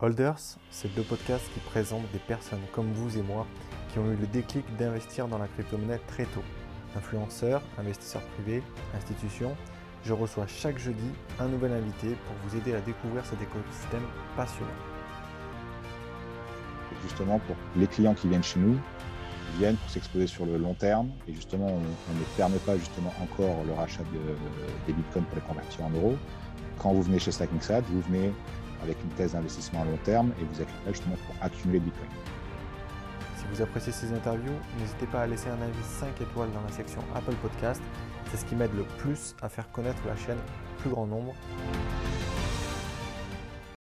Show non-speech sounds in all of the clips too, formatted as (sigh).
Holders, c'est le podcast qui présente des personnes comme vous et moi qui ont eu le déclic d'investir dans la crypto-monnaie très tôt. Influenceurs, investisseurs privés, institutions, je reçois chaque jeudi un nouvel invité pour vous aider à découvrir cet écosystème passionnant. Justement, pour les clients qui viennent chez nous, viennent pour s'exposer sur le long terme et justement, on, ne permet pas justement encore le rachat des bitcoins pour les convertir en euros. Quand vous venez chez StackingSat, vous venez avec une thèse d'investissement à long terme et vous êtes là justement pour accumuler du Bitcoin. Si vous appréciez ces interviews, n'hésitez pas à laisser un avis 5 étoiles dans la section Apple Podcast. C'est ce qui m'aide le plus à faire connaître la chaîne au plus grand nombre.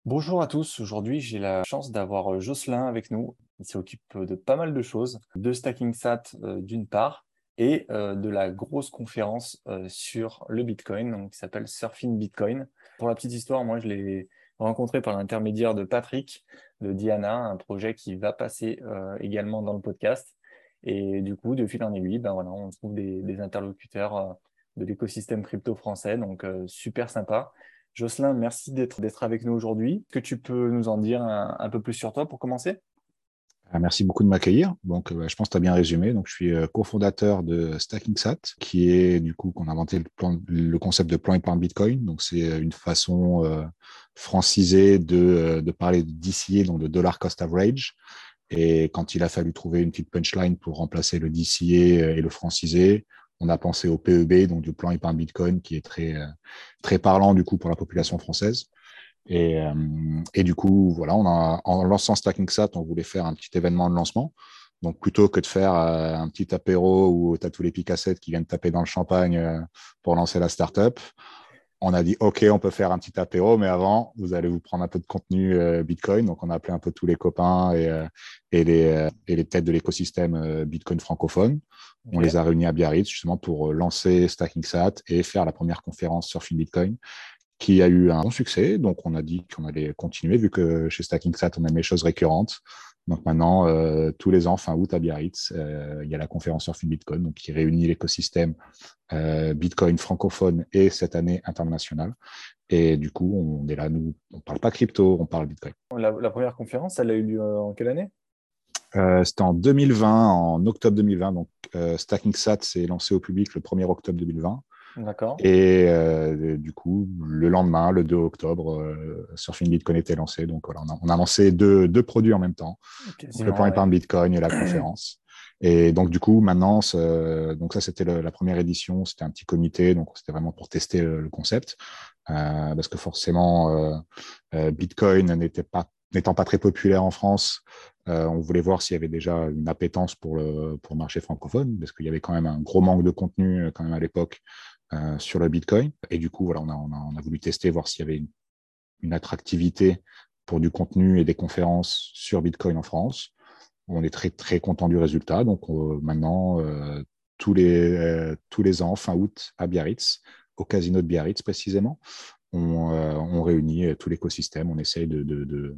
Bonjour à tous, aujourd'hui j'ai la chance d'avoir Jocelyn avec nous. Il s'occupe de pas mal de choses, de Stacking Sat euh, d'une part, et euh, de la grosse conférence euh, sur le Bitcoin, donc, qui s'appelle Surfing Bitcoin. Pour la petite histoire, moi je l'ai rencontré par l'intermédiaire de Patrick, de Diana, un projet qui va passer euh, également dans le podcast. Et du coup, de fil en aiguille, ben voilà, on trouve des, interlocuteurs euh, de l'écosystème crypto français, donc euh, super sympa. Jocelyn, merci d'être avec nous aujourd'hui. Que tu peux nous en dire un peu plus sur toi pour commencer? Merci beaucoup de m'accueillir. Donc, euh, je pense que tu as bien résumé. Donc, je suis euh, cofondateur de StackingSat, qui est du coup qu'on a inventé le, concept de plan épargne Bitcoin. Donc, c'est euh, une façon francisée de, parler de DCA, donc de dollar cost average. Et quand il a fallu trouver une petite punchline pour remplacer le DCA et le francisé, on a pensé au PEB, donc du plan épargne Bitcoin, qui est très, très parlant du coup pour la population française. Et, euh, et, du coup, voilà, on a, en lançant Stacking Sat, on voulait faire un petit événement de lancement. Donc, plutôt que de faire euh, un petit apéro où tu as tous les picassettes qui viennent taper dans le champagne euh, pour lancer la startup, on a dit OK, on peut faire un petit apéro, mais avant, vous allez vous prendre un peu de contenu Bitcoin. Donc, on a appelé un peu tous les copains et, et, les, et les têtes de l'écosystème Bitcoin francophone. On les a réunis à Biarritz justement pour lancer Stacking Sat et faire la première conférence sur Bitcoin qui a eu un bon succès. Donc, on a dit qu'on allait continuer, vu que chez StackingSat, on aime les choses récurrentes. Donc maintenant, euh, tous les ans, fin août à Biarritz, euh, il y a la conférence Surfing Bitcoin, donc qui réunit l'écosystème euh, Bitcoin francophone et cette année internationale. Et du coup, on est là, nous, on ne parle pas crypto, on parle Bitcoin. La, première conférence, elle a eu lieu en quelle année? C'était en 2020, en octobre 2020. Donc, StackingSat s'est lancé au public le 1er octobre 2020. D'accord. Et euh, du coup, le lendemain, le 2 octobre, euh, Surfing Bitcoin était lancé. Donc voilà, on a, lancé deux, deux, produits en même temps. le plan épargne Bitcoin et la conférence. Et donc du coup, maintenant, donc ça c'était la première édition, c'était un petit comité, donc c'était vraiment pour tester le, concept, euh, parce que forcément, Bitcoin n'était pas n'étant pas très populaire en France, on voulait voir s'il y avait déjà une appétence pour le, pour le marché francophone, parce qu'il y avait quand même un gros manque de contenu quand même à l'époque euh, sur le Bitcoin. Et du coup, voilà, on a, on a, voulu tester, voir s'il y avait une, attractivité pour du contenu et des conférences sur Bitcoin en France. On est très très content du résultat. Donc euh, maintenant, euh, tous, les, tous les ans, fin août, à Biarritz, au casino de Biarritz précisément, on, réunit tout l'écosystème. On essaye de,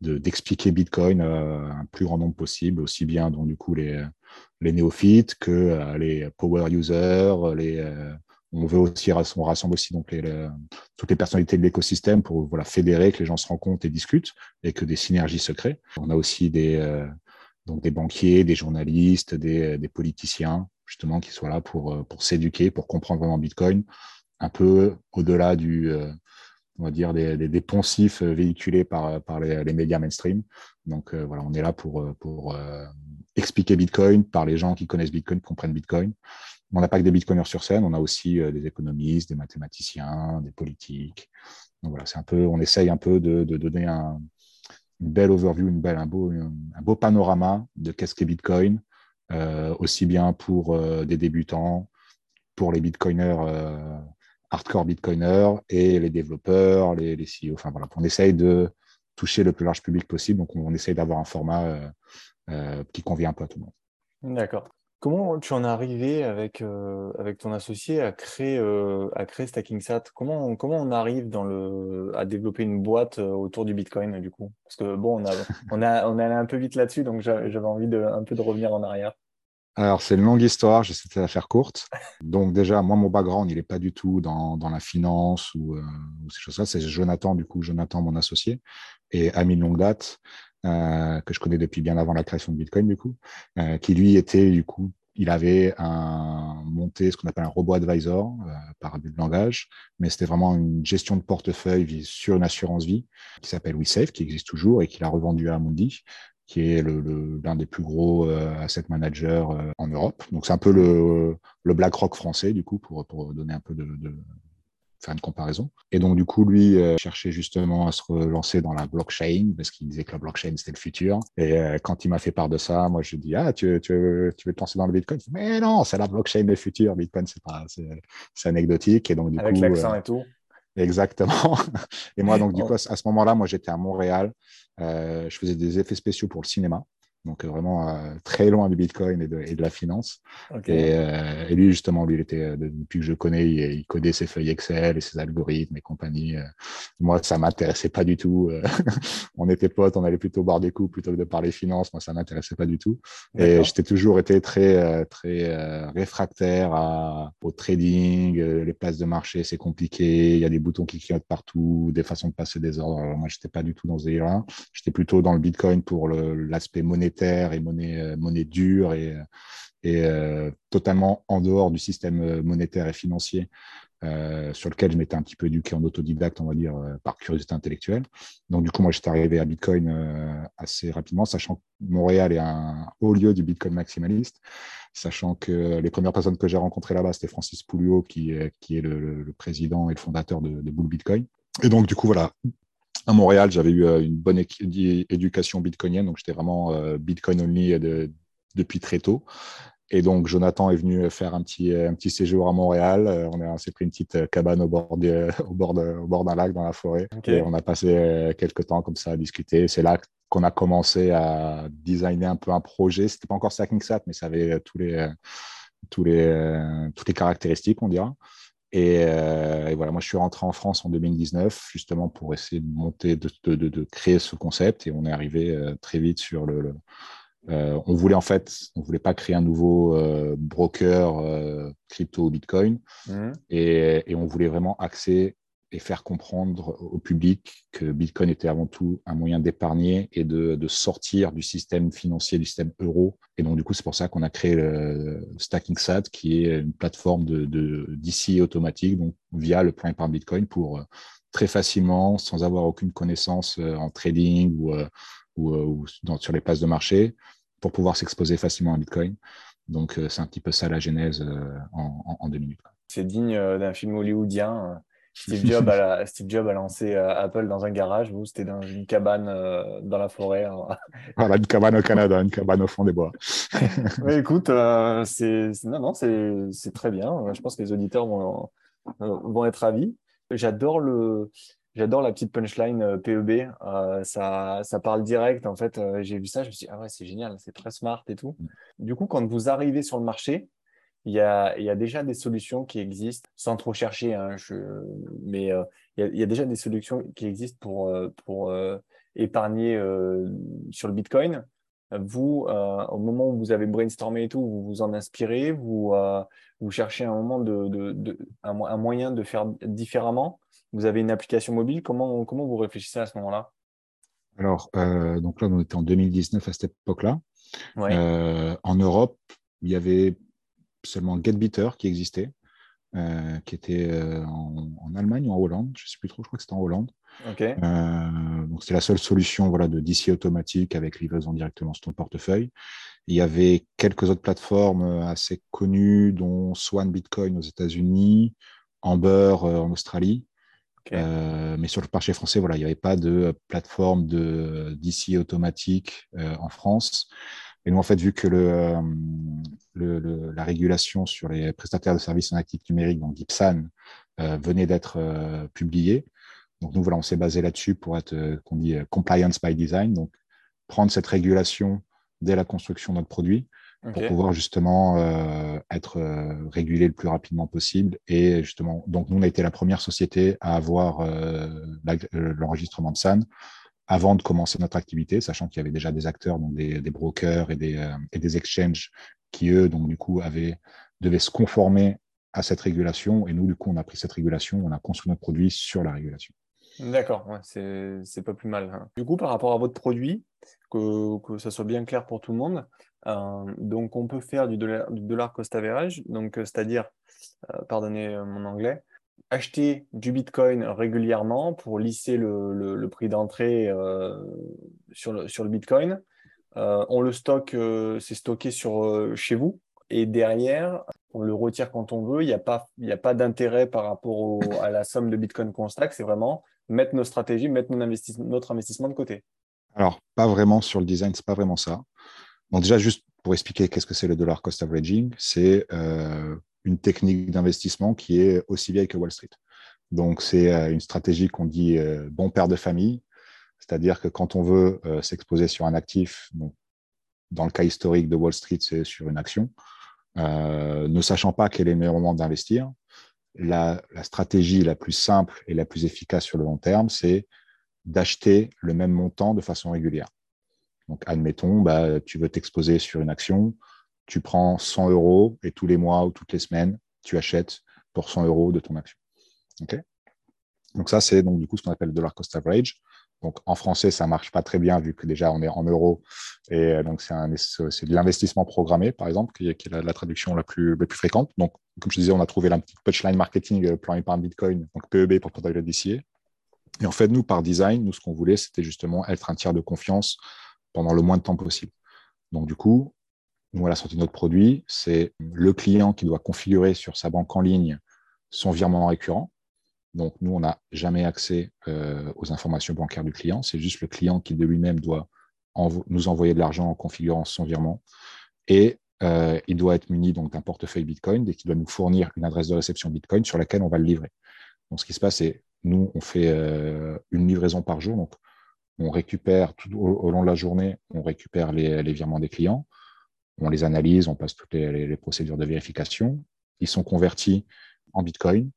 d'expliquer Bitcoin à un plus grand nombre possible, aussi bien donc du coup les, les néophytes que les power users, les, on veut aussi, on rassemble aussi donc toutes les personnalités de l'écosystème pour voilà, fédérer, que les gens se rencontrent et discutent et que des synergies se créent. On a aussi des, euh, donc des banquiers, des journalistes, des, politiciens, justement, qui soient là pour, euh, pour s'éduquer, pour comprendre vraiment Bitcoin, un peu au-delà du, euh, on va dire, des, des, poncifs véhiculés par, par les, médias mainstream. Donc voilà, on est là pour, pour expliquer Bitcoin par les gens qui connaissent Bitcoin, qui comprennent Bitcoin on n'a pas que des bitcoiners sur scène, on a aussi euh, des économistes, des mathématiciens, des politiques. Donc voilà, c'est un peu, on essaye un peu de, donner un, une belle overview, une belle, un, beau, panorama de qu'est-ce qu'est Bitcoin, euh, aussi bien pour euh, des débutants, pour les bitcoiners, hardcore bitcoiners et les développeurs, les, les CEO. Enfin voilà, on essaye de toucher le plus large public possible. Donc on, on essaye d'avoir un format qui convient un peu à tout le monde. D'accord. Comment tu en es arrivé avec, euh, avec ton associé à créer, euh, à créer StackingSat comment, comment on arrive dans le, à développer une boîte euh, autour du Bitcoin du coup? Parce que bon, on a, on a, on est allé un peu vite là-dessus, donc j'avais envie de, un peu de revenir en arrière. alors, c'est une longue histoire, j'essaie de la faire courte. Donc, déjà, moi, mon background, il n'est pas du tout dans, dans la finance ou, euh, ces choses-là. C'est Jonathan, du coup, Jonathan, mon associé, et ami de longue date, euh, que je connais depuis bien avant la création de Bitcoin, du coup, euh, qui lui était, du coup, il avait un, monté ce qu'on appelle un robot advisor euh, par abus de langage, mais c'était vraiment une gestion de portefeuille sur une assurance vie qui s'appelle WeSafe, qui existe toujours et qu'il a revendu à Amundi qui est l'un des plus gros euh, asset managers euh, en Europe. Donc c'est un peu le, le BlackRock français, du coup, pour, pour donner un peu de, de, faire une comparaison. Et donc, du coup, lui euh, cherchait justement à se relancer dans la blockchain parce qu'il disait que la blockchain, c'était le futur. Et quand il m'a fait part de ça, moi, je dis, ah, tu, tu, veux, tu veux te lancer dans le Bitcoin? Mais non, c'est la blockchain le futur. Bitcoin, c'est pas, c'est anecdotique. Et donc, du Avec l'accent et tout. Exactement. (laughs) Et moi, donc, du coup, à ce moment-là, moi, j'étais à Montréal. Euh, je faisais des effets spéciaux pour le cinéma. Donc, euh, vraiment euh, très loin du Bitcoin et de, et de la finance. Et, et, lui, justement, lui, il était, depuis que je connais, il, codait ses feuilles Excel et ses algorithmes et compagnie. moi, ça m'intéressait pas du tout. (laughs) on était potes, on allait plutôt boire des coups plutôt que de parler finance. Moi, ça m'intéressait pas du tout. Et j'étais toujours été très, très réfractaire à, au trading, les places de marché, c'est compliqué. Il y a des boutons qui clignotent partout, des façons de passer des ordres. Alors, moi, j'étais pas du tout dans ce délire-là. J'étais plutôt dans le Bitcoin pour l'aspect monétaire et monnaie, euh, monnaie dure et, euh, euh, totalement en dehors du système monétaire et financier sur lequel je m'étais un petit peu éduqué en autodidacte, on va dire, par curiosité intellectuelle. Donc, du coup, moi, j'étais arrivé à Bitcoin assez rapidement, sachant que Montréal est un haut lieu du Bitcoin maximaliste, sachant que les premières personnes que j'ai rencontrées là-bas, c'était Francis Pouliot, qui, qui est le, président et le fondateur de, de Bull Bitcoin. Et donc, du coup, voilà, à Montréal, j'avais eu euh, une bonne éducation bitcoinienne, donc j'étais vraiment euh, bitcoin only depuis très tôt. Et donc, Jonathan est venu faire un petit, un petit séjour à Montréal. On s'est pris une petite cabane au bord, au bord, au bord d'un lac dans la forêt. Et on a passé euh, quelques temps comme ça à discuter. C'est là qu'on a commencé à designer un peu un projet. C'était pas encore Stacking Sat, mais ça avait tous les, tous les, toutes les caractéristiques, on dira. Euh, et, voilà, moi, je suis rentré en France en 2019, justement pour essayer de monter, de, de, de créer ce concept. Et on est arrivé euh, très vite sur le. euh, on voulait en fait, on voulait pas créer un nouveau broker crypto Bitcoin, mmh. et, et, on voulait vraiment axer et faire comprendre au public que Bitcoin était avant tout un moyen d'épargner et de, de, sortir du système financier, du système euro. Et donc, du coup, c'est pour ça qu'on a créé le Stacking Sat, qui est une plateforme de, de automatique, donc via le plan épargne Bitcoin pour euh, très facilement, sans avoir aucune connaissance euh, en trading ou, euh, ou, sur les places de marché, pour pouvoir s'exposer facilement à Bitcoin. Donc, c'est un petit peu ça la genèse en, en, en deux minutes. C'est digne d'un film hollywoodien Steve Jobs, a, Steve Jobs a lancé euh, Apple dans un garage. Vous, c'était dans une cabane euh, dans la forêt. (laughs) voilà, une cabane au Canada, une cabane au fond des bois. (laughs) Mais écoute, euh, c'est non, non, c'est très bien. Je pense que les auditeurs vont, vont être ravis. J'adore le. J'adore la petite punchline PEB. ça, ça parle direct. En fait, j'ai vu ça, je me suis dit, ah ouais, c'est génial, c'est très smart et tout. Mm. Du coup, quand vous arrivez sur le marché, il y, a, y a, déjà des solutions qui existent, sans trop chercher, hein, je, mais euh, il, y a, il, y a, déjà des solutions qui existent pour, euh, pour euh, épargner sur le Bitcoin. Vous, au moment où vous avez brainstormé et tout, vous vous en inspirez, vous, vous cherchez un, moment de, de, de un, un, moyen de faire différemment. Vous avez une application mobile. Comment, comment vous réfléchissez à ce moment-là? Alors, donc là, on était en 2019 à cette époque-là. Ouais. en Europe, il y avait seulement GetBeater qui existait, euh, qui était euh, en, Allemagne ou en Hollande, je ne sais plus trop, je crois que c'était en Hollande. Euh, donc c'était la seule solution voilà, de DC automatique avec livraison directement sur ton portefeuille. Il y avait quelques autres plateformes assez connues, dont Swan Bitcoin aux États-Unis, Amber en Australie. mais sur le marché français, voilà, il n'y avait pas de plateforme de DC automatique en France. Et nous, en fait, vu que le, le, la régulation sur les prestataires de services en actifs numériques, donc GIPSAN, euh, venait d'être euh, publiée, donc nous, voilà, on s'est basé là-dessus pour être, euh, qu'on dit, compliance by design, donc prendre cette régulation dès la construction de notre produit pour pouvoir justement être régulé le plus rapidement possible. Et justement, donc nous, on a été la première société à avoir l'enregistrement de SAN avant de commencer notre activité, sachant qu'il y avait déjà des acteurs, donc des, brokers et des, euh, et des exchanges qui eux, donc du coup, avaient, devaient se conformer à cette régulation. Et nous, du coup, on a pris cette régulation, on a construit notre produit sur la régulation. D'accord, ouais, c'est pas plus mal. Hein. Du coup, par rapport à votre produit, que, que ça soit bien clair pour tout le monde, euh, donc on peut faire du dollar, du dollar cost average, c'est-à-dire, euh, pardonnez mon anglais, acheter du Bitcoin régulièrement pour lisser le, le, prix d'entrée sur, le, sur le Bitcoin. on le stocke, c'est stocké sur, chez vous, et derrière, on le retire quand on veut. Il n'y a pas, a pas d'intérêt par rapport à la somme de Bitcoin qu'on stack. C'est vraiment mettre nos stratégies, mettre notre investissement de côté. Alors, pas vraiment sur le design, c'est pas vraiment ça. Bon, déjà, juste pour expliquer qu'est-ce que c'est le dollar cost averaging, c'est euh, une technique d'investissement qui est aussi vieille que Wall Street. Donc, c'est euh, une stratégie qu'on dit euh, bon père de famille, c'est-à-dire que quand on veut s'exposer sur un actif, dans le cas historique de Wall Street, c'est sur une action, ne sachant pas quel est le meilleur moment d'investir, la, stratégie la plus simple et la plus efficace sur le long terme, c'est d'acheter le même montant de façon régulière. Donc, admettons, bah, tu veux t'exposer sur une action, tu prends 100 euros et tous les mois ou toutes les semaines, tu achètes pour 100 euros de ton action. donc, ça, c'est donc du coup ce qu'on appelle le dollar cost average. Donc en français, ça marche pas très bien vu que déjà on est en euros et euh, donc c'est de l'investissement programmé par exemple qui est, la, traduction la plus, la plus fréquente. Donc comme je disais, on a trouvé la petite punchline marketing euh, plan épargne Bitcoin, donc PEB pour portefeuille DCA. Et en fait, nous par design, nous ce qu'on voulait, c'était justement être un tiers de confiance pendant le moins de temps possible. Donc du coup, nous à la sortie de notre produit, c'est le client qui doit configurer sur sa banque en ligne son virement récurrent. Donc, nous, on n'a jamais accès euh, aux informations bancaires du client. C'est juste le client qui de lui-même doit nous envoyer de l'argent en configurant son virement. Et euh, il doit être muni d'un portefeuille Bitcoin et qui doit nous fournir une adresse de réception Bitcoin sur laquelle on va le livrer. Donc, ce qui se passe, c'est nous, on fait euh, une livraison par jour. Donc, on récupère tout au, long de la journée, on récupère les, virements des clients, on les analyse, on passe toutes les procédures de vérification. Ils sont convertis en Bitcoin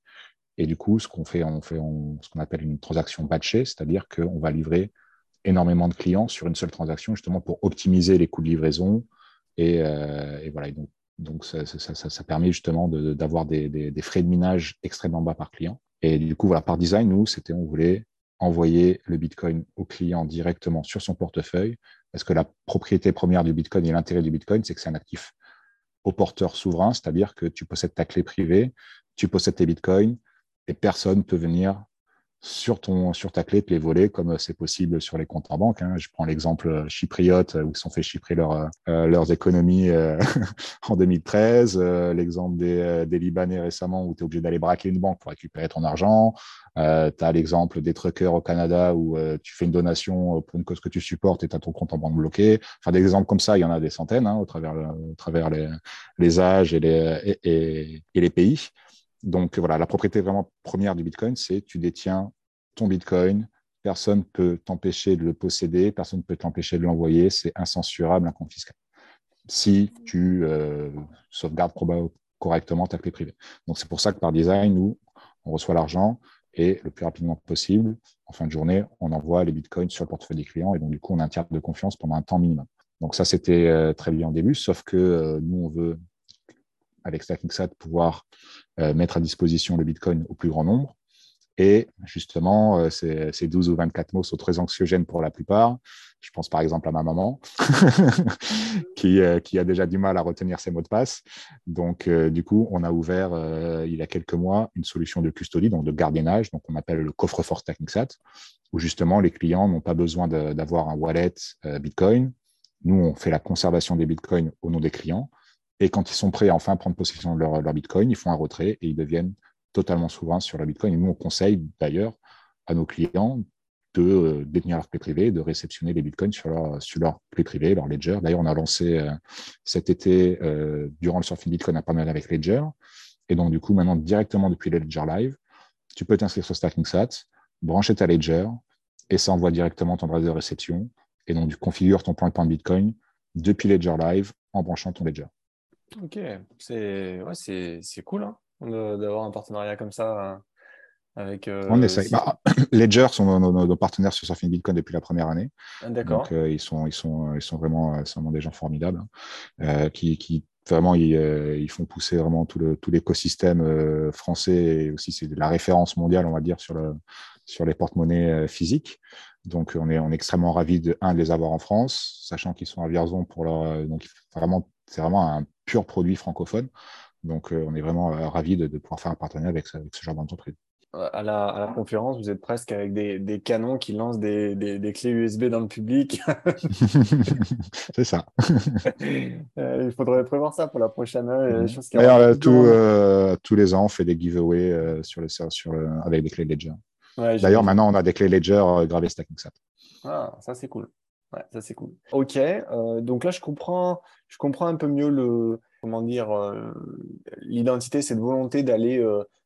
et du coup, ce qu'on fait, on fait ce qu'on appelle une transaction batchée, c'est-à-dire qu'on va livrer énormément de clients sur une seule transaction, justement pour optimiser les coûts de livraison. Et, euh, voilà, donc, ça, permet justement d'avoir des, frais de minage extrêmement bas par client. Et du coup, par design, nous, c'était on voulait envoyer le Bitcoin au client directement sur son portefeuille, parce que la propriété première du Bitcoin et l'intérêt du Bitcoin, c'est que c'est un actif au porteur souverain, c'est-à-dire que tu possèdes ta clé privée, tu possèdes tes Bitcoins, et personne peut venir sur, ton, sur ta clé te les voler comme c'est possible sur les comptes en banque. Hein. Je prends l'exemple euh, chypriote où ils sont fait chyprer leur, euh, leurs économies euh, (laughs) en 2013, l'exemple des, des, Libanais récemment où tu es obligé d'aller braquer une banque pour récupérer ton argent. tu as l'exemple des truckers au Canada où tu fais une donation pour une cause que tu supportes et tu as ton compte en banque bloqué. Enfin, des exemples comme ça, il y en a des centaines hein, au travers, au travers les, les âges et les, et les pays. Donc voilà, la propriété vraiment première du Bitcoin, c'est tu détiens ton Bitcoin, personne ne peut t'empêcher de le posséder, personne ne peut t'empêcher de l'envoyer, c'est incensurable, inconfiscable. Si tu euh, sauvegardes correctement ta clé privée. Donc c'est pour ça que par design, nous, on reçoit l'argent et le plus rapidement possible, en fin de journée, on envoie les bitcoins sur le portefeuille des clients et donc du coup, on a un tiers de confiance pendant un temps minimum. Donc ça, c'était euh, très bien au début, sauf que euh, nous, on veut avec StackingSat, pouvoir euh, mettre à disposition le Bitcoin au plus grand nombre. Et justement, euh, ces, 12 ou 24 mots sont très anxiogènes pour la plupart. Je pense par exemple à ma maman, (laughs) qui, euh, qui, a déjà du mal à retenir ses mots de passe. Donc, du coup, on a ouvert il y a quelques mois une solution de custody, donc de gardiennage, donc on appelle le coffre-fort StackingSat, où justement les clients n'ont pas besoin d'avoir un wallet Bitcoin. Nous, on fait la conservation des Bitcoins au nom des clients. Et quand ils sont prêts à enfin prendre possession de leur, Bitcoin, ils font un retrait et ils deviennent totalement souverains sur leur Bitcoin. Et nous, on conseille d'ailleurs à nos clients de euh, détenir leur clé privée, de réceptionner les bitcoins sur leur, clé privée, leur ledger. D'ailleurs, on a lancé euh, cet été, euh, durant le surfing Bitcoin, un partenariat avec Ledger. Et donc, du coup, maintenant, directement depuis Ledger Live, tu peux t'inscrire sur StackingSat, brancher ta Ledger, et ça envoie directement ton adresse de réception. Et donc, tu configures ton point de point de Bitcoin depuis Ledger Live en branchant ton Ledger. Ok, c'est ouais, c'est cool hein, d'avoir un partenariat comme ça euh, avec. Euh, On essaye. Bah, (clears throat) Ledger sont nos, partenaires sur Surfing Bitcoin depuis la première année. Ah, d'accord. Donc euh, ils sont ils sont ils sont vraiment, vraiment des gens formidables hein, qui, qui vraiment, ils, font pousser vraiment tout l'écosystème français et aussi c'est la référence mondiale, on va dire, sur, le, sur les porte-monnaies physiques. Donc, on est, on est extrêmement ravis de, un, de les avoir en France, sachant qu'ils sont à Vierzon pour leur. Donc, vraiment, c'est vraiment un pur produit francophone. Donc, on est vraiment ravis de, pouvoir faire un partenariat avec, avec ce genre d'entreprise à la, conférence, vous êtes presque avec des, canons qui lancent des, clés USB dans le public. (laughs) c'est ça. (laughs) Euh, il faudrait prévoir ça pour la prochaine. Euh, mhm. euh, tous les ans, on fait des giveaways sur les, sur avec des clés Ledger. D'ailleurs, maintenant, on a des clés Ledger gravées Stacking SAT. Ah, ça c'est cool. Ça c'est cool. Ok, donc là je comprends, je comprends un peu mieux le, comment dire, l'identité, cette volonté d'aller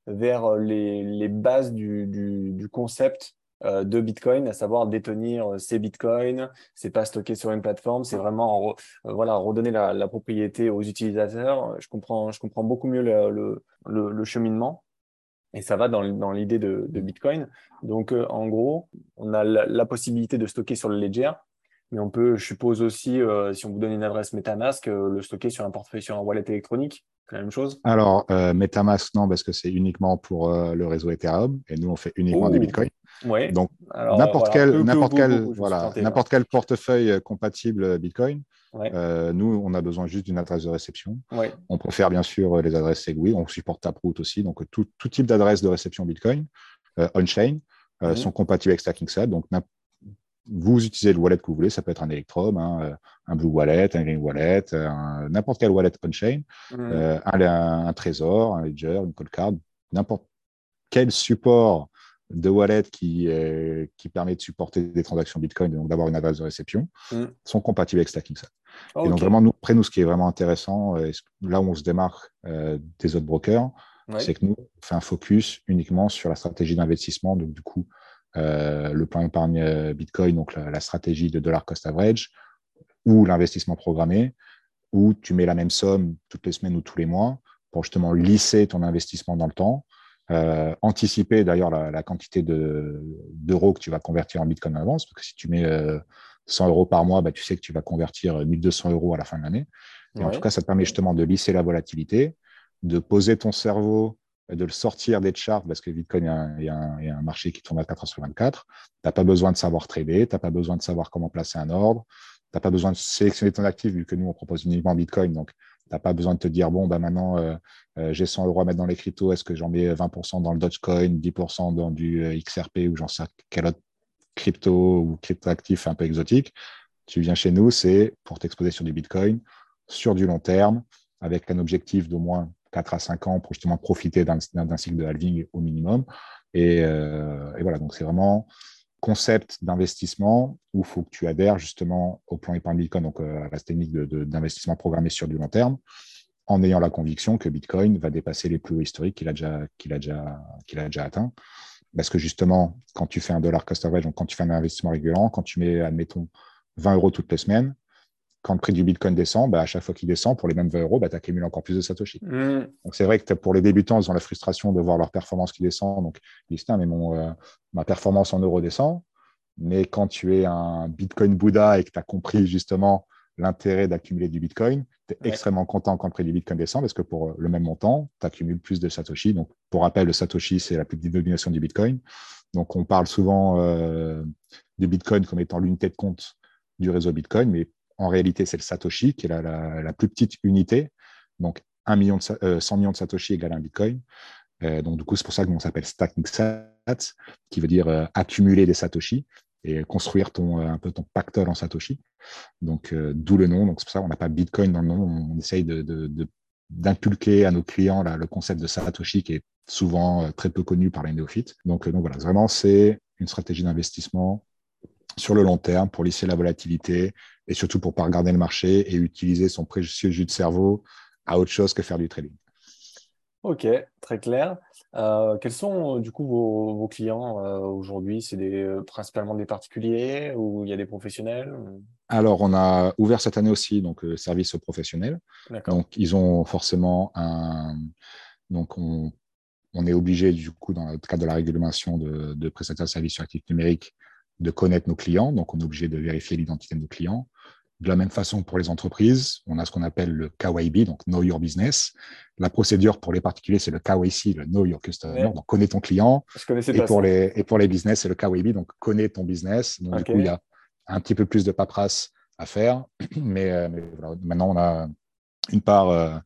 vers euh, les, bases du, concept euh, de Bitcoin, à savoir détenir euh, Bitcoins. C'est pas stocké sur une plateforme, c'est vraiment voilà redonner la, propriété aux utilisateurs. Je comprends, je comprends beaucoup mieux le, cheminement. Et ça va dans, l'idée de, Bitcoin. Donc, en gros, on a la, possibilité de stocker sur le Ledger, mais on peut, je suppose aussi, si on vous donne une adresse MetaMask, le stocker sur un portefeuille, sur un wallet électronique la même chose? Alors, euh, MetaMask, non, parce que c'est uniquement pour euh, le réseau Ethereum et nous, on fait uniquement du Bitcoin. Ouais. Donc, n'importe quel, n'importe quel, voilà, n'importe quel portefeuille euh, compatible Bitcoin, nous, on a besoin juste d'une adresse de réception. On préfère bien sûr les adresses Segwit, on supporte Taproot aussi, donc tout, tout type d'adresse de réception Bitcoin on-chain mhm. sont compatibles avec StackingSat. Donc, vous utilisez le wallet que vous voulez, ça peut être un Electrum, hein, euh, un Blue Wallet, un Green Wallet, n'importe quel wallet on-chain, mmh. euh, un, Trésor, un Ledger, une Cold Card, n'importe quel support de wallet qui, qui permet de supporter des transactions Bitcoin et donc d'avoir une adresse de réception, mmh. sont compatibles avec StackingSat. Et donc vraiment, nous, après nous, ce qui est vraiment intéressant, là où on se démarque euh, des autres brokers, c'est que nous, on fait un focus uniquement sur la stratégie d'investissement. Donc du coup, euh, le plan épargne euh, Bitcoin, donc la, stratégie de dollar cost average, ou l'investissement programmé, où tu mets la même somme toutes les semaines ou tous les mois pour justement lisser ton investissement dans le temps, euh, anticiper d'ailleurs la, quantité d'euros que tu vas convertir en Bitcoin en avance, parce que si tu mets 100 euros par mois, bah, tu sais que tu vas convertir 1200 euros à la fin de l'année. Et en tout cas, ça te permet justement de lisser la volatilité, de poser ton cerveau de le sortir des charts parce que Bitcoin, il y, a un, marché qui tourne à 4 sur 24. Tu n'as pas besoin de savoir trader, tu n'as pas besoin de savoir comment placer un ordre, tu n'as pas besoin de sélectionner ton actif vu que nous, on propose uniquement Bitcoin. Donc, tu n'as pas besoin de te dire, bon, bah, maintenant, euh, euh, j'ai 100 euros à mettre dans les cryptos, est-ce que j'en mets 20% dans le Dogecoin, 10% dans du euh, XRP ou j'en sais quel autre crypto ou crypto-actif un peu exotique. Tu viens chez nous, c'est pour t'exposer sur du Bitcoin, sur du long terme, avec un objectif d'au moins 4 à 5 ans pour justement profiter d'un cycle de halving au minimum. Euh, et, voilà, donc c'est vraiment concept d'investissement où il faut que tu adhères justement au plan épargne Bitcoin, donc euh, à la technique d'investissement programmé sur du long terme, en ayant la conviction que Bitcoin va dépasser les plus hauts historiques qu'il a, déjà, qu'il a, qu'il a déjà atteint. Parce que justement, quand tu fais un dollar cost average, donc quand tu fais un investissement régulier, quand tu mets, admettons, 20 euros toutes les semaines, quand le prix du Bitcoin descend, bah, à chaque fois qu'il descend, pour les mêmes 20 euros, bah, tu accumules encore plus de Satoshi. Mm. Donc, c'est vrai que pour les débutants, ils ont la frustration de voir leur performance qui descend. Donc, ils disent, mais mon, euh, ma performance en euros descend. Mais quand tu es un Bitcoin Bouddha et que tu as compris justement l'intérêt d'accumuler du Bitcoin, tu es extrêmement content quand le prix du Bitcoin descend parce que pour le même montant, tu accumules plus de Satoshi. Donc, pour rappel, le Satoshi, c'est la plus dénomination du Bitcoin. Donc, on parle souvent euh, du Bitcoin comme étant l'unité de compte du réseau Bitcoin, mais en réalité, c'est le Satoshi qui est la, plus petite unité. Donc, 1 million de, 100 euh, millions de Satoshi égale un Bitcoin. Euh, donc, du coup, c'est pour ça qu'on s'appelle stacking sat, qui veut dire euh, accumuler des Satoshi et construire ton, un peu ton pactole en Satoshi. Donc, d'où le nom. Donc, c'est pour ça qu'on n'a pas Bitcoin dans le nom. On, essaye d'inculquer à nos clients le concept de Satoshi qui est souvent très peu connu par les néophytes. Donc, donc voilà, vraiment, c'est une stratégie d'investissement sur le long terme pour lisser la volatilité et surtout pour ne pas regarder le marché et utiliser son précieux jus de cerveau à autre chose que faire du trading. Ok, très clair. Euh, quels sont du coup vos, clients euh, aujourd'hui? C'est euh, principalement des particuliers ou il y a des professionnels Alors, on a ouvert cette année aussi donc service aux professionnels. Donc, ils ont forcément un. Donc, on, est obligé du coup dans le cadre de la réglementation de, de prestataires de services sur actifs numériques de connaître nos clients. Donc, on est obligé de vérifier l'identité de nos clients. De la même façon pour les entreprises, on a ce qu'on appelle le KYB, donc Know Your Business. La procédure pour les particuliers, c'est le KYC, le Know Your Customer, donc connais ton client. et, pour les, et pour les business, c'est le KYB, donc connais ton business. Donc, du coup, il y a un petit peu plus de paperasse à faire. (clears throat) Mais, euh, maintenant, on a une part, euh,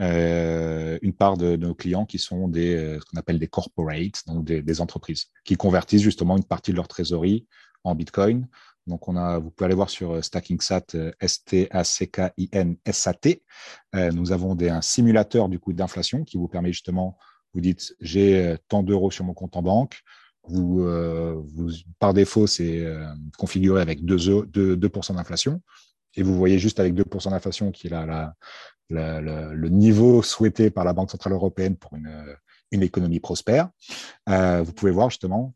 euh, une part de, nos clients qui sont des, ce qu'on appelle des corporates, donc des, des, entreprises, qui convertissent justement une partie de leur trésorerie en Bitcoin donc, on a, vous pouvez aller voir sur euh, StackingSat, euh, S-T-A-C-K-I-N-S-A-T. Euh, nous avons des, un simulateur du coup d'inflation qui vous permet justement, vous dites, j'ai tant d'euros sur mon compte en banque. Vous, par défaut, c'est configuré avec 2, 2, 2 d'inflation. Et vous voyez juste avec 2% d'inflation qui est le niveau souhaité par la Banque Centrale Européenne pour une, une économie prospère. vous pouvez voir justement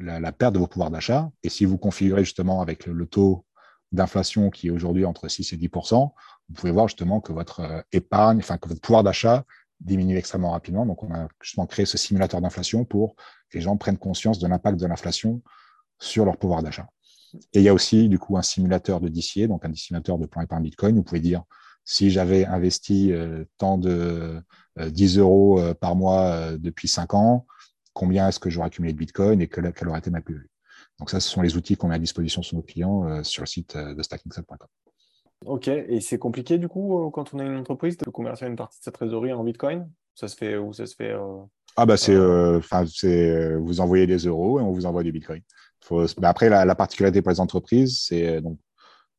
la, perte de vos pouvoirs d'achat. Et si vous configurez justement avec le, taux d'inflation qui est aujourd'hui entre 6 et 10% vous pouvez voir justement que votre euh, épargne, enfin que votre pouvoir d'achat diminue extrêmement rapidement. Donc, on a justement créé ce simulateur d'inflation pour que les gens prennent conscience de l'impact de l'inflation sur leur pouvoir d'achat. Et il y a aussi, du coup, un simulateur de DCA, donc un simulateur de plan épargne Bitcoin. Vous pouvez dire, si j'avais investi euh, tant de 10 euh, euros par mois depuis 5 ans, combien est-ce que j'aurais accumulé de Bitcoin et quelle, aurait été ma plus-value. Donc ça, ce sont les outils qu'on met à disposition sur nos clients euh, sur le site euh, de stackingset.com. Ok, et c'est compliqué du coup euh, quand on a une entreprise de convertir une partie de sa trésorerie en Bitcoin? Ça se fait où ça se fait Ah bah c'est, c'est vous envoyez des euros et on vous envoie du Bitcoin. après la, particularité pour les entreprises, c'est donc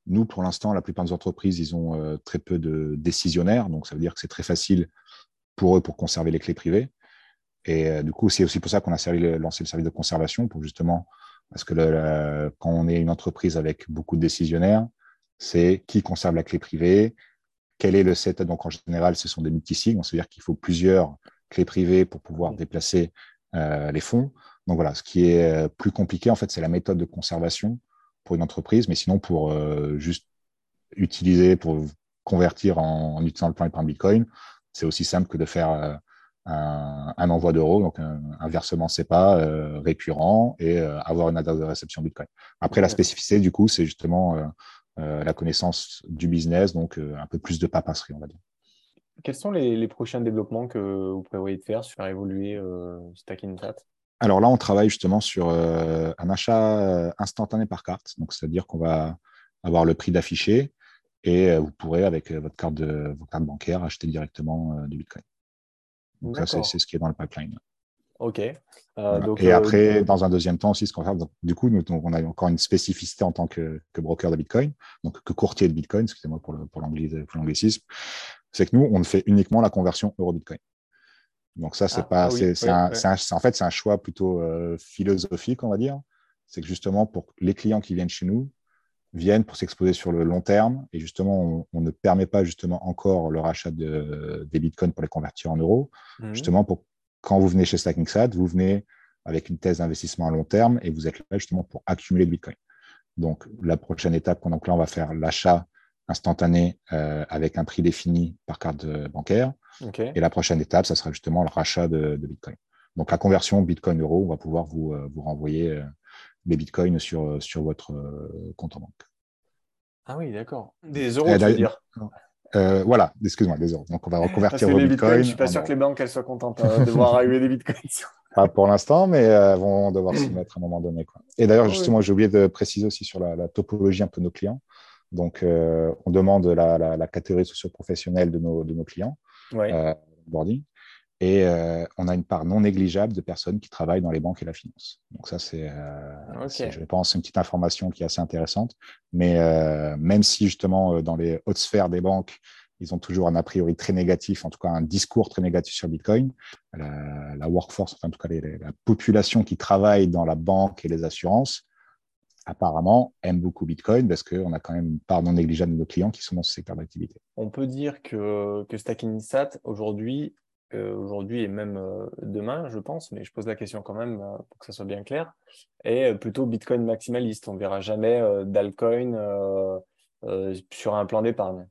nous pour l'instant la plupart des entreprises ils ont très peu de décisionnaires, donc ça veut dire que c'est très facile pour eux pour conserver les clés privées. Et euh, du coup, c'est aussi pour ça qu'on a lancé le service de conservation, pour justement, parce que quand on est une entreprise avec beaucoup de décisionnaires, c'est qui conserve la clé privée, quel est le set. Donc, en général, ce sont des multisignes, c'est-à-dire qu'il faut plusieurs clés privées pour pouvoir déplacer euh, les fonds. Donc voilà, ce qui est euh, plus compliqué, en fait, c'est la méthode de conservation pour une entreprise, mais sinon, pour juste utiliser, pour convertir en, utilisant le plan épargne Bitcoin, c'est aussi simple que de faire un, envoi d'euros, donc un, versement SEPA euh, récurrent et euh, avoir une adresse de réception Bitcoin. Après, la spécificité, du coup, c'est justement euh, la connaissance du business, donc un peu plus de papasserie, on va dire. Quels sont les, prochains développements que vous prévoyez de faire sur évoluer Stacking Chat? Alors là, on travaille justement sur un achat instantané par carte. Donc, c'est-à-dire qu'on va avoir le prix d'affiché et vous pourrez, avec votre carte, de, votre carte bancaire, acheter directement du Bitcoin. Donc, ça, c'est ce qui est dans le pipeline. OK. Euh, et euh, après, dans un deuxième temps aussi, ce qu'on va faire, du coup, nous, on a encore une spécificité en tant que, broker de Bitcoin, donc que courtier de Bitcoin, excusez-moi pour, l'anglicisme, c'est que nous, on fait uniquement la conversion euro-Bitcoin. Donc ça, c'est ah, pas, ah c'est en fait, c'est un choix plutôt euh, philosophique, on va dire. C'est que justement, pour les clients qui viennent chez nous, viennent pour s'exposer sur le long terme. Et justement, on, ne permet pas justement encore le rachat de, des bitcoins pour les convertir en euros. Mhm. Justement, pour quand vous venez chez StackingSat, vous venez avec une thèse d'investissement à long terme et vous êtes là justement pour accumuler de bitcoin. Donc, la prochaine étape, donc là, on va faire l'achat instantané euh, avec un prix défini par carte bancaire. Et la prochaine étape, ça sera justement le rachat de, bitcoin. Donc, la conversion bitcoin-euro, on va pouvoir vous, euh, vous renvoyer euh, des bitcoins sur, sur votre euh, compte en banque. Ah oui, d'accord. Des euros, tu veux dire euh, voilà, excuse-moi, des euros. Donc, on va reconvertir vos bitcoins. Je ne suis pas sûr que les banques elles soient contentes euh, de voir (laughs) arriver des bitcoins. Pas pour l'instant, mais elles vont devoir s'y mettre à un moment donné. Quoi. Et d'ailleurs, ah justement, j'ai oublié de préciser aussi sur la, topologie un peu de nos clients. Donc, on demande la, la, catégorie socio-professionnelle de nos, de nos clients, ouais. boarding. Et euh, on a une part non négligeable de personnes qui travaillent dans les banques et la finance. Donc ça, c'est, euh, je pense, une petite information qui est assez intéressante. Mais euh, même si justement dans les hautes sphères des banques, ils ont toujours un a priori très négatif, en tout cas un discours très négatif sur Bitcoin, la, workforce, enfin, en tout cas la population qui travaille dans la banque et les assurances, apparemment aime beaucoup Bitcoin parce qu'on a quand même une part non négligeable de nos clients qui sont dans ce secteur d'activité. On peut dire que, que Stacking Sat, aujourd'hui, euh, aujourd'hui et même euh, demain, je pense, mais je pose la question quand même euh, pour que ça soit bien clair, est plutôt Bitcoin maximaliste. On ne verra jamais d'alcoin sur un plan d'épargne.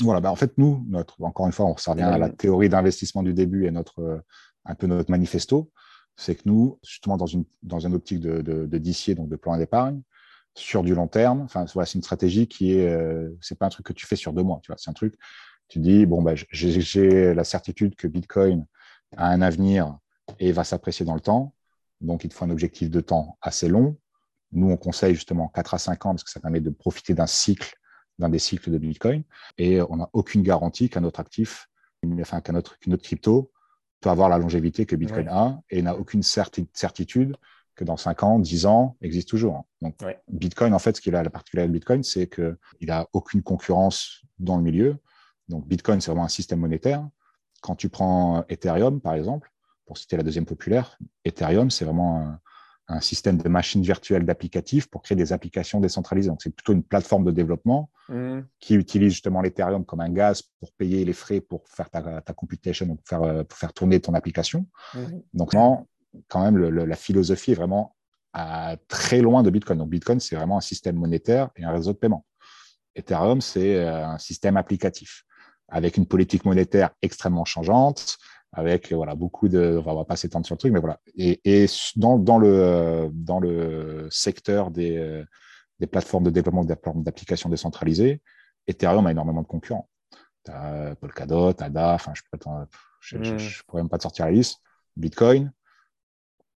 Voilà, bah en fait, nous, notre, encore une fois, on revient à la théorie d'investissement du début et notre, un peu notre manifesto. C'est que nous, justement, dans une, dans une optique de, de, donc de plan d'épargne, sur du long terme. Enfin, c'est une stratégie qui est, euh, c'est pas un truc que tu fais sur deux mois. Tu vois, c'est un truc. Tu dis bon bah j'ai la certitude que Bitcoin a un avenir et va s'apprécier dans le temps. Donc il te faut un objectif de temps assez long. Nous on conseille justement 4 à 5 ans parce que ça permet de profiter d'un cycle, d'un des cycles de Bitcoin. Et on n'a aucune garantie qu'un autre actif, enfin qu'un autre, qu'une autre crypto peut avoir la longévité que Bitcoin a et n'a aucune certitude que dans 5 ans, 10 ans, existe toujours. Donc, Bitcoin, en fait, ce qu'il a, la particularité de Bitcoin, c'est qu'il n'a aucune concurrence dans le milieu. Donc, Bitcoin, c'est vraiment un système monétaire. Quand tu prends Ethereum, par exemple, pour citer la deuxième populaire, Ethereum, c'est vraiment un, système de machines virtuelles d'applicatifs pour créer des applications décentralisées. Donc, c'est plutôt une plateforme de développement mmh. qui utilise justement l'Ethereum comme un gaz pour payer les frais pour faire ta, ta computation, pour faire, pour faire tourner ton application. Mmh. Donc, non, quand même, la philosophie est vraiment à, très loin de Bitcoin. Donc, Bitcoin, c'est vraiment un système monétaire et un réseau de paiement. Ethereum, c'est euh, un système applicatif avec une politique monétaire extrêmement changeante, avec voilà, beaucoup de. On va pas s'étendre sur le truc, mais voilà. Et, et dans, dans, le, dans le secteur des, des plateformes de développement d'applications décentralisées, Ethereum a énormément de concurrents. As Polkadot, ADA, enfin, je ne je, pourrais même pas te sortir la liste. Bitcoin,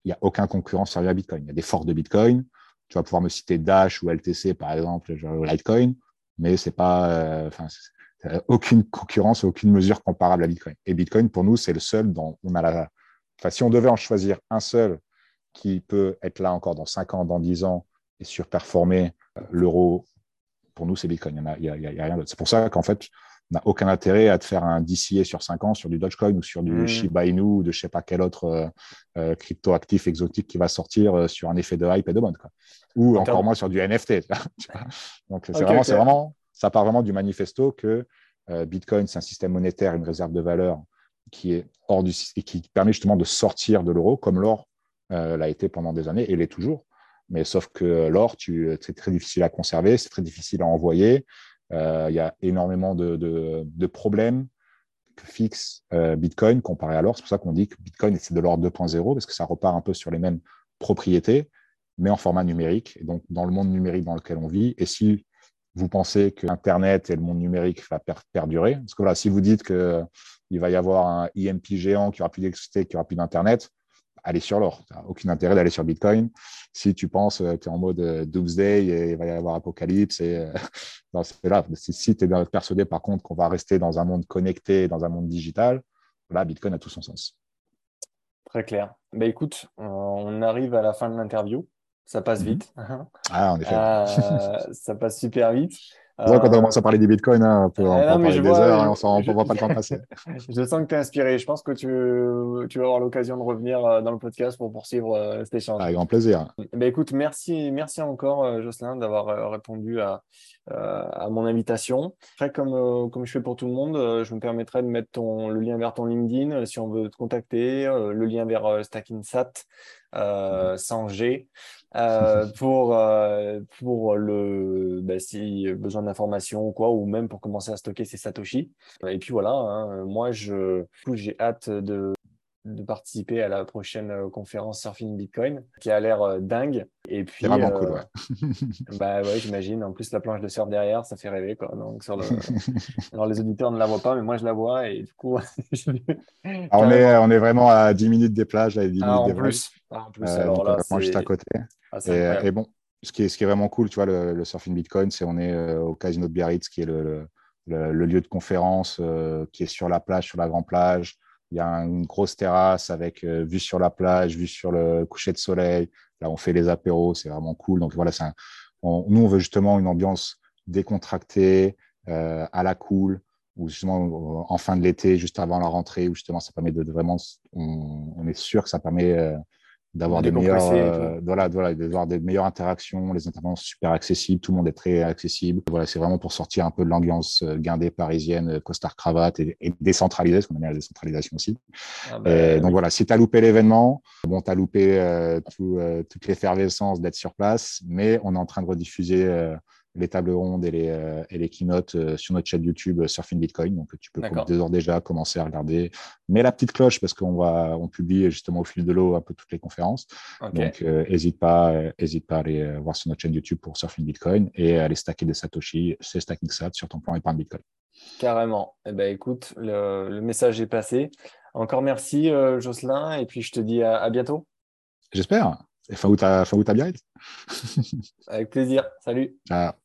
il n'y a aucun concurrent sérieux à Bitcoin. Il y a des forks de Bitcoin. Tu vas pouvoir me citer Dash ou LTC, par exemple, Litecoin, mais c'est pas, euh, enfin, aucune concurrence, aucune mesure comparable à Bitcoin. Et Bitcoin, pour nous, c'est le seul dont on a la. Enfin, si on devait en choisir un seul qui peut être là encore dans 5 ans, dans 10 ans et surperformer euh, l'euro, pour nous, c'est Bitcoin. Il n'y a, a, rien d'autre. C'est pour ça qu'en fait, n'a aucun intérêt à te faire un DCA sur 5 ans sur du Dogecoin ou sur du mmh. Shiba Inu ou de je sais pas quel autre euh, euh, crypto actif exotique qui va sortir euh, sur un effet de hype et de mode. Quoi. Ou encore moins sur du NFT. (laughs) Donc, c'est vraiment, vraiment, ça part vraiment du manifesto que Bitcoin, c'est un système monétaire, une réserve de valeur qui est hors du et qui permet justement de sortir de l'euro comme l'or l'a été pendant des années et l'est toujours. Mais sauf que l'or, c'est très difficile à conserver, c'est très difficile à envoyer. Euh, il y a énormément de, problèmes que fixe euh, Bitcoin comparé à l'or. C'est pour ça qu'on dit que Bitcoin, c'est de l'or 2.0 parce que ça repart un peu sur les mêmes propriétés, mais en format numérique. Et donc, dans le monde numérique dans lequel on vit, et si vous pensez que Internet et le monde numérique va perdurer, parce que voilà, si vous dites qu'il va y avoir un IMP géant qui aura plus d'électricité, qui aura plus d'Internet, aller sur l'or. Tu aucun intérêt d'aller sur Bitcoin. Si tu penses que tu es en mode euh, doomsday et il va y avoir apocalypse, et, euh, (laughs) là. Si, tu es persuadé par contre qu'on va rester dans un monde connecté, dans un monde digital, là, Bitcoin a tout son sens. Très clair. Bah, écoute, on arrive à la fin de l'interview. Ça passe mhm. vite. Ah, en effet. Euh, ça passe super vite (laughs) quand on commence à parler du Bitcoin, hein, on peut en parler des heures et on ne voit pas le temps passer. (laughs) je sens que tu es inspiré. Je pense que tu, tu vas avoir l'occasion de revenir euh, dans le podcast pour poursuivre euh, cet échange. Avec grand plaisir. Bah, écoute, merci, merci encore, euh, Jocelyn, d'avoir répondu à, à mon invitation. Après, comme, comme je fais pour tout le monde, je me permettrai de mettre ton, le lien vers ton LinkedIn si on veut te contacter, le lien vers StackingSat sans G. Euh, pour, euh, pour le, bah, si besoin d'informations ou quoi, ou même pour commencer à stocker ses Satoshi. Et puis voilà, hein, moi, je, j'ai hâte de, de participer à la prochaine euh, conférence Surfing Bitcoin qui a l'air euh, dingue. Et puis, vraiment cool, ouais. (laughs) bah ouais, j'imagine. En plus, la planche de surf derrière, ça fait rêver. Quoi. Donc, sur le... (laughs) Alors, les auditeurs ne la voient pas, mais moi, je la vois. Et du coup, (laughs) ah, on, est, on est vraiment à 10 minutes des plages. À 10 ah, minutes en, plus. Ah, en plus. alors là, juste à côté. Ah, et, bon, ce qui, est, ce qui est vraiment cool, tu vois, le, Surfing Bitcoin, c'est on est au Casino de Biarritz, qui est le, le, lieu de conférence qui est sur la plage, sur la grande plage. Il y a une grosse terrasse avec euh, vue sur la plage, vue sur le coucher de soleil. Là, on fait les apéros, c'est vraiment cool. Donc voilà, nous, on veut justement une ambiance décontractée, euh, à la cool, ou justement en fin de l'été, juste avant la rentrée, où justement ça permet de, vraiment, on, est sûr que ça permet euh, d'avoir des meilleures, euh, voilà, voilà, d'avoir des meilleures interactions, les interventions super accessibles, tout le monde est très accessible. Voilà, c'est vraiment pour sortir un peu de l'ambiance euh, guindée parisienne, euh, costard cravate et, et décentralisée, parce qu'on aime la décentralisation aussi. Ah bah, donc voilà, si tu as loupé l'événement, bon, tu as loupé tout, toute l'effervescence d'être sur place, mais on est en train de rediffuser les tables rondes et les, euh, et les keynotes euh, sur notre chaîne YouTube Surfing Bitcoin. Donc, tu peux déjà commencer à regarder. Mets la petite cloche parce qu'on va on publie justement au fil de l'eau un peu toutes les conférences. Donc, n'hésite pas, hésite pas à aller voir sur notre chaîne YouTube pour Surfing Bitcoin et à aller stacker des Satoshi, c'est Stacking Sat sur ton plan épargne Bitcoin. Carrément. Eh ben, écoute, le, message est passé. Encore merci, Jocelyn, et puis je te dis à bientôt. J'espère. Et fin août à, fin août à Biarritz. (laughs) Avec plaisir. Salut. Ciao.